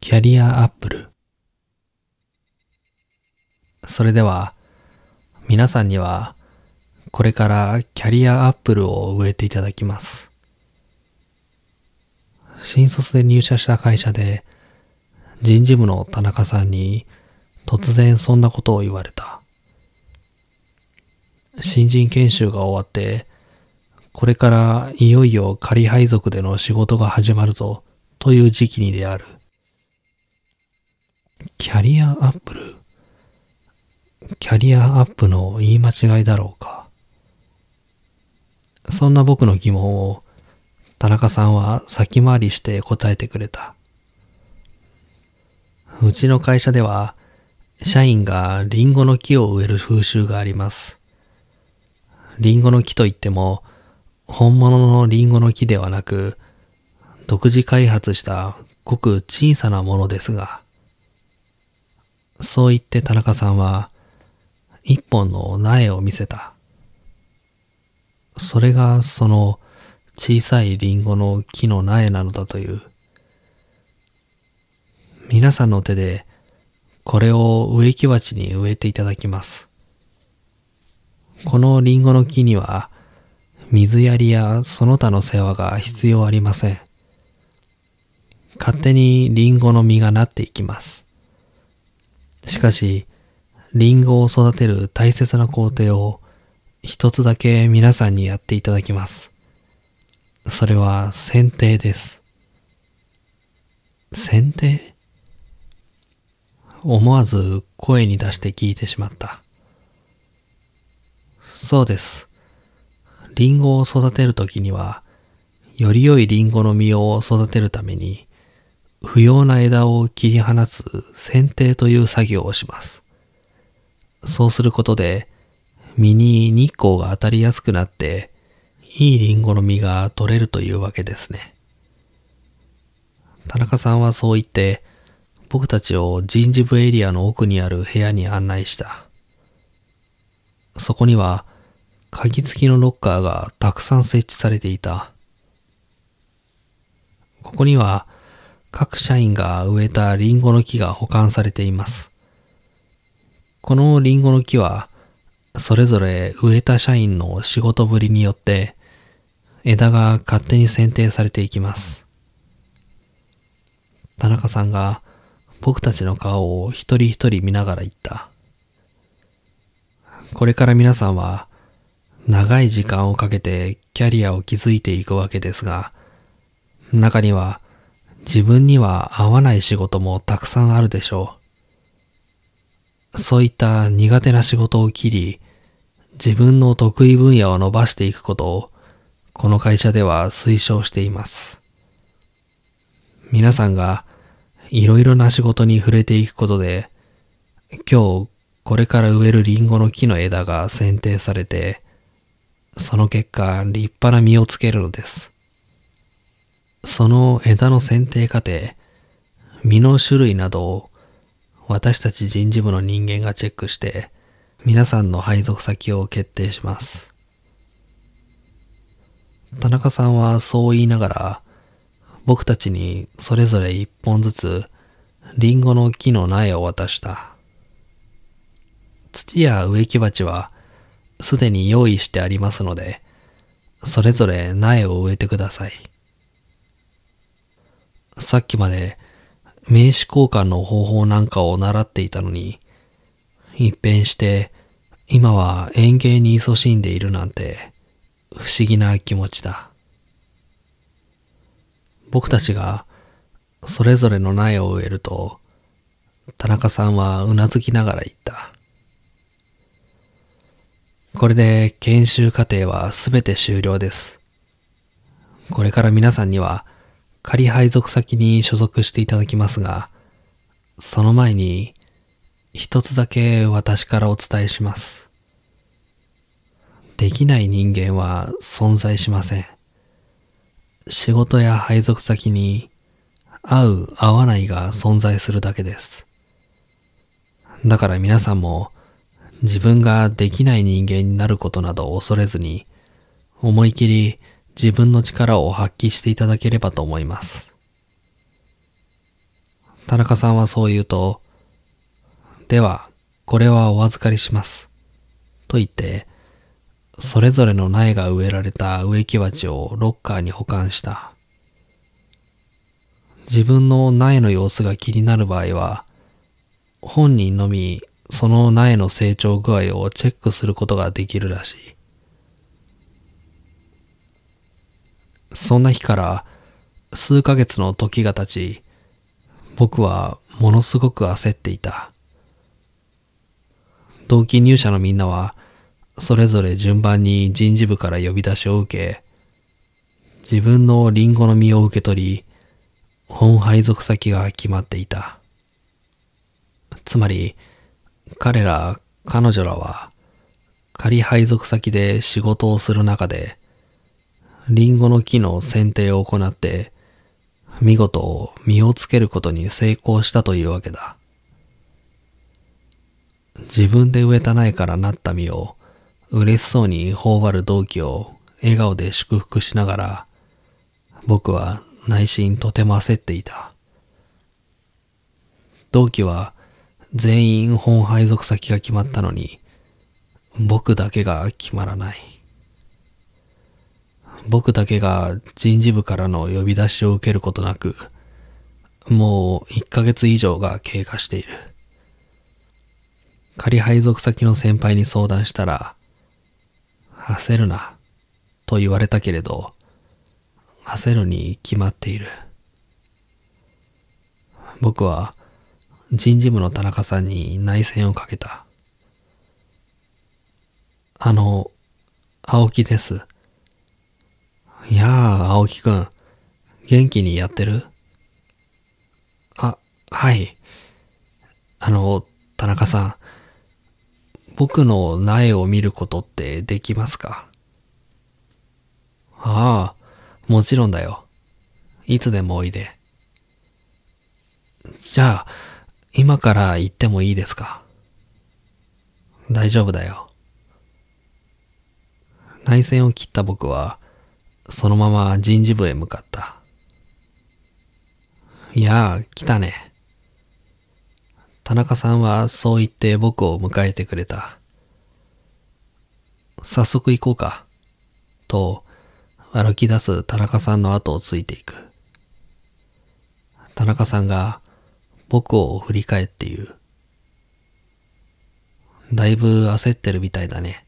キャリアアップル。それでは、皆さんには、これからキャリアアップルを植えていただきます。新卒で入社した会社で、人事部の田中さんに突然そんなことを言われた。新人研修が終わって、これからいよいよ仮配属での仕事が始まるぞという時期にである。キャリアアップル？キャリアアップの言い間違いだろうか？そんな僕の疑問を田中さんは先回りして答えてくれた。うちの会社では社員がリンゴの木を植える風習があります。リンゴの木といっても本物のリンゴの木ではなく独自開発したごく小さなものですが、そう言って田中さんは一本の苗を見せた。それがその小さいリンゴの木の苗なのだという。皆さんの手でこれを植木鉢に植えていただきます。このリンゴの木には水やりやその他の世話が必要ありません。勝手にリンゴの実がなっていきます。しかし、リンゴを育てる大切な工程を一つだけ皆さんにやっていただきます。それは剪定です。剪定？思わず声に出して聞いてしまった。そうです。リンゴを育てるときには、より良いリンゴの実を育てるために、不要な枝を切り放つ剪定という作業をします。そうすることで、実に日光が当たりやすくなって、いいリンゴの実が取れるというわけですね。田中さんはそう言って、僕たちを人事部エリアの奥にある部屋に案内した。そこには、鍵付きのロッカーがたくさん設置されていた。ここには、各社員が植えたリンゴの木が保管されています。このリンゴの木は、それぞれ植えた社員の仕事ぶりによって、枝が勝手に剪定されていきます。田中さんが僕たちの顔を一人一人見ながら言った。これから皆さんは長い時間をかけてキャリアを築いていくわけですが、中には自分には合わない仕事もたくさんあるでしょう。そういった苦手な仕事を切り、自分の得意分野を伸ばしていくことを、この会社では推奨しています。皆さんがいろいろな仕事に触れていくことで、今日これから植えるリンゴの木の枝が剪定されて、その結果立派な実をつけるのです。その枝の剪定過程、実の種類などを私たち人事部の人間がチェックして、皆さんの配属先を決定します。田中さんはそう言いながら、僕たちにそれぞれ一本ずつリンゴの木の苗を渡した。土や植木鉢はすでに用意してありますので、それぞれ苗を植えてください。さっきまで名刺交換の方法なんかを習っていたのに、一変して今は園芸に勤しんでいるなんて不思議な気持ちだ。僕たちがそれぞれの苗を植えると、田中さんはうなずきながら言った。これで研修課程はすべて終了です。これから皆さんには仮配属先に所属していただきますが、その前に一つだけ私からお伝えします。できない人間は存在しません。仕事や配属先に合う合わないが存在するだけです。だから皆さんも自分ができない人間になることなど恐れずに思い切り自分の力を発揮していただければと思います。田中さんはそう言うと、では、これはお預かりします。と言って、それぞれの苗が植えられた植木鉢をロッカーに保管した。自分の苗の様子が気になる場合は、本人のみその苗の成長具合をチェックすることができるらしい。そんな日から数ヶ月の時が経ち、僕はものすごく焦っていた。同期入社のみんなは、それぞれ順番に人事部から呼び出しを受け、自分のリンゴの実を受け取り、本配属先が決まっていた。つまり、彼ら、彼女らは、仮配属先で仕事をする中で、リンゴの木の剪定を行って、見事実をつけることに成功したというわけだ。自分で植えた苗からなった実を嬉しそうに頬張る同期を笑顔で祝福しながら、僕は内心とても焦っていた。同期は全員本配属先が決まったのに、僕だけが決まらない。僕だけが人事部からの呼び出しを受けることなく、もう1ヶ月以上が経過している。仮配属先の先輩に相談したら、焦るな、と言われたけれど、焦るに決まっている。僕は人事部の田中さんに内戦をかけた。あの、青木です。いやあ、青木くん。元気にやってる？あ、はい。あの、田中さん。僕の苗を見ることってできますか？ああ、もちろんだよ。いつでもおいで。じゃあ、今から行ってもいいですか？大丈夫だよ。内戦を切った僕は、そのまま人事部へ向かった。いやあ、来たね。田中さんはそう言って僕を迎えてくれた。早速行こうか。と、歩き出す田中さんの後をついていく。田中さんが僕を振り返って言う。だいぶ焦ってるみたいだね。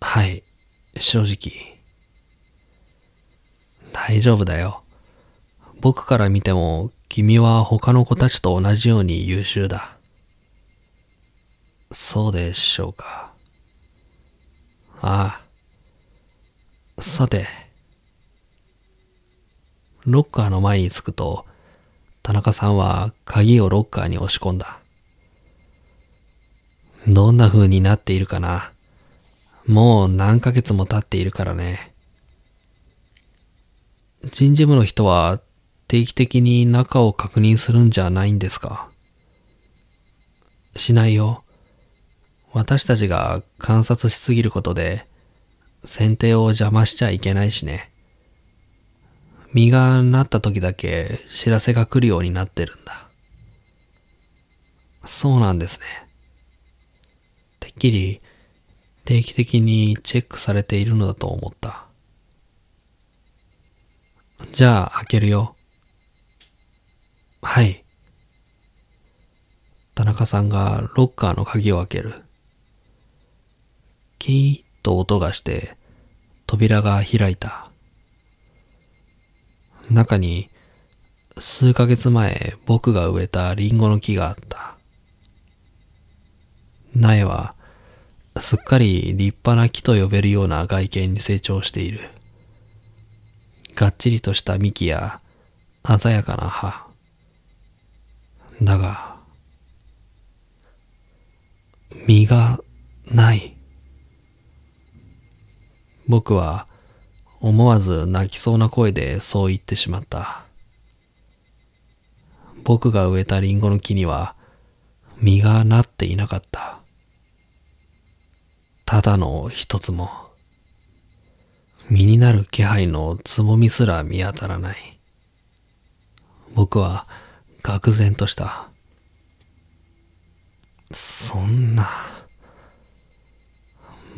はい、正直。大丈夫だよ。僕から見ても君は他の子たちと同じように優秀だ。そうでしょうか。ああ。さて。ロッカーの前に着くと、田中さんは鍵をロッカーに押し込んだ。どんな風になっているかな。もう何ヶ月も経っているからね。人事部の人は定期的に中を確認するんじゃないんですか？しないよ。私たちが観察しすぎることで、剪定を邪魔しちゃいけないしね。実がなった時だけ知らせが来るようになってるんだ。そうなんですね。てっきり定期的にチェックされているのだと思った。じゃあ開けるよ。はい。田中さんがロッカーの鍵を開ける。キーッと音がして扉が開いた。中に数ヶ月前僕が植えたリンゴの木があった。苗はすっかり立派な木と呼べるような外見に成長している。がっちりとした幹や鮮やかな葉。だが、実がない。僕は思わず泣きそうな声でそう言ってしまった。僕が植えたリンゴの木には実がなっていなかった。ただの一つも。実になる気配のつぼみすら見当たらない。僕は愕然とした。そんな。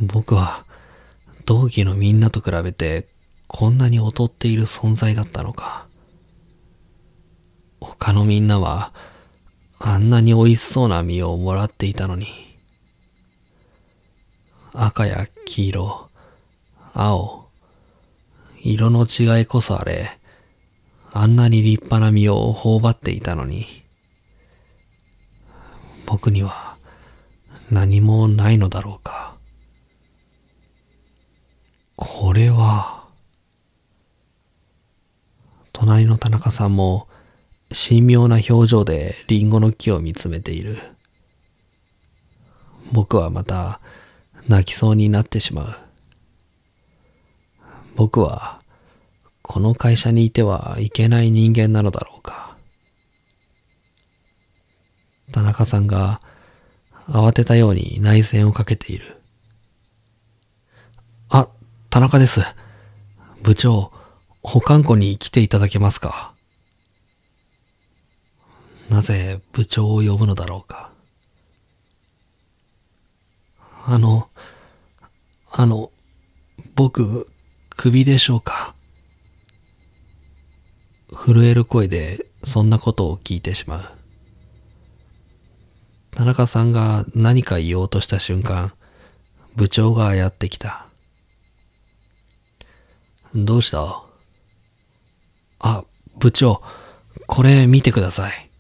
僕は同期のみんなと比べてこんなに劣っている存在だったのか。他のみんなはあんなに美味しそうな実をもらっていたのに。赤や黄色、青、色の違いこそあれ、あんなに立派な実を頬張っていたのに、僕には何もないのだろうか。これは、隣の田中さんも神妙な表情でリンゴの木を見つめている。僕はまた泣きそうになってしまう。僕はこの会社にいてはいけない人間なのだろうか。田中さんが慌てたように内戦をかけている。あ、田中です。部長、保管庫に来ていただけますかなぜ部長を呼ぶのだろうか。あの、あの、僕、首でしょうか？震える声でそんなことを聞いてしまう。田中さんが何か言おうとした瞬間、部長がやってきた。どうした？あ、部長、これ見てください。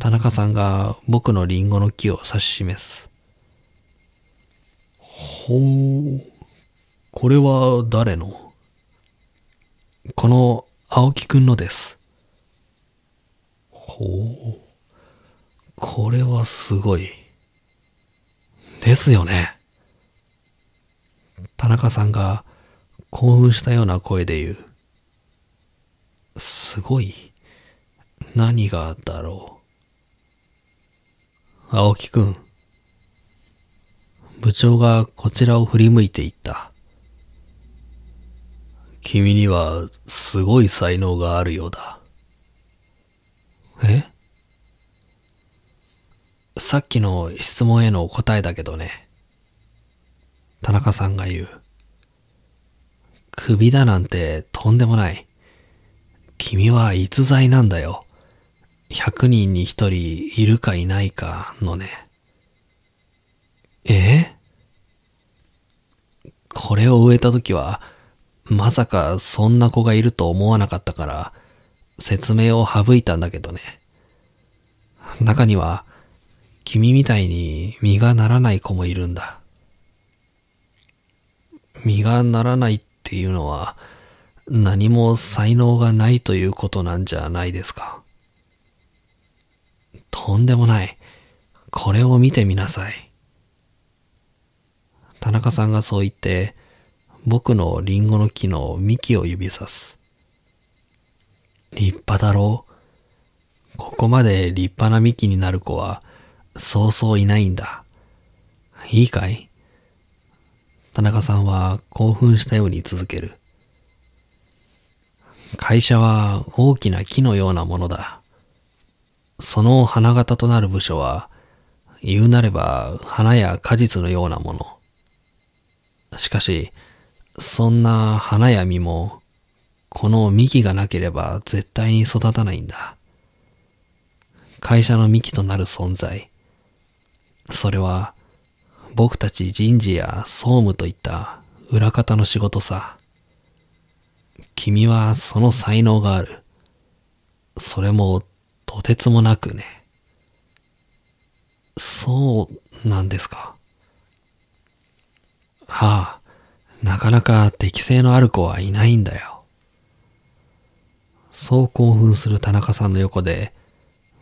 田中さんが僕のリンゴの木を指し示す。ほう、これは誰の？この青木くんのです。ほう、これはすごい。ですよね。田中さんが興奮したような声で言う。すごい。何がだろう。青木くん。部長がこちらを振り向いていった。君にはすごい才能があるようだ。え？さっきの質問への答えだけどね。田中さんが言う。首だなんてとんでもない。君は逸材なんだよ。100人に1人いるかいないかのね。え？これを植えた時はまさかそんな子がいると思わなかったから、説明を省いたんだけどね。中には、君みたいに実がならない子もいるんだ。実がならないっていうのは、何も才能がないということなんじゃないですか。とんでもない。これを見てみなさい。田中さんがそう言って、僕のリンゴの木の幹を指さす。立派だろうここまで立派な幹になる子はそうそういないんだ。いいかい？田中さんは興奮したように続ける。会社は大きな木のようなものだ。その花形となる部署は、言うなれば花や果実のようなもの。しかし、そんな花や実も、この幹がなければ絶対に育たないんだ。会社の幹となる存在。それは、僕たち人事や総務といった裏方の仕事さ。君はその才能がある。それもとてつもなくね。そうなんですか。はあ、なかなか適性のある子はいないんだよ。そう興奮する田中さんの横で、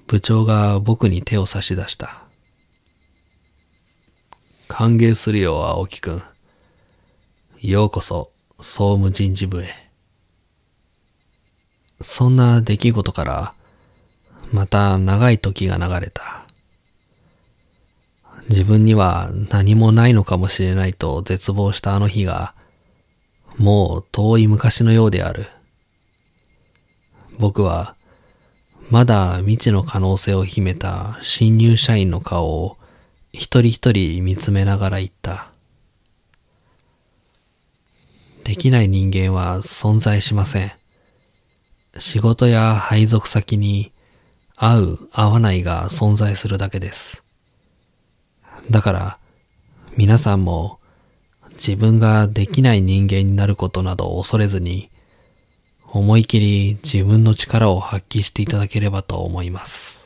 部長が僕に手を差し出した。歓迎するよ、青木くん。ようこそ、総務人事部へ。そんな出来事から、また長い時が流れた。自分には何もないのかもしれないと絶望したあの日が、もう遠い昔のようである。僕は、まだ未知の可能性を秘めた新入社員の顔を一人一人見つめながら言った。できない人間は存在しません。仕事や配属先に合う合わないが存在するだけです。だから皆さんも自分ができない人間になることなど恐れずに思い切り自分の力を発揮していただければと思います。